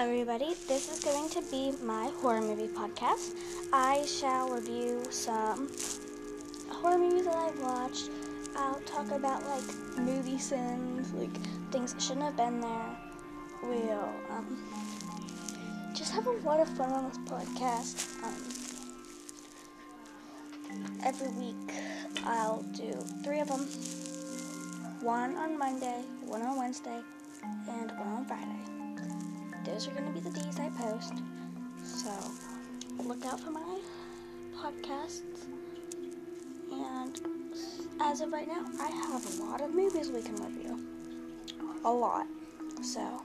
everybody. This is going to be my horror movie podcast. I shall review some horror movies that I've watched. I'll talk about like movie sins, like things that shouldn't have been there. We'll um, just have a lot of fun on this podcast. Um, every week I'll do three of them. One on Monday, one on Wednesday, and one on Friday those are going to be the days I post. So look out for my podcasts. And as of right now, I have a lot of movies we can review. A lot. So.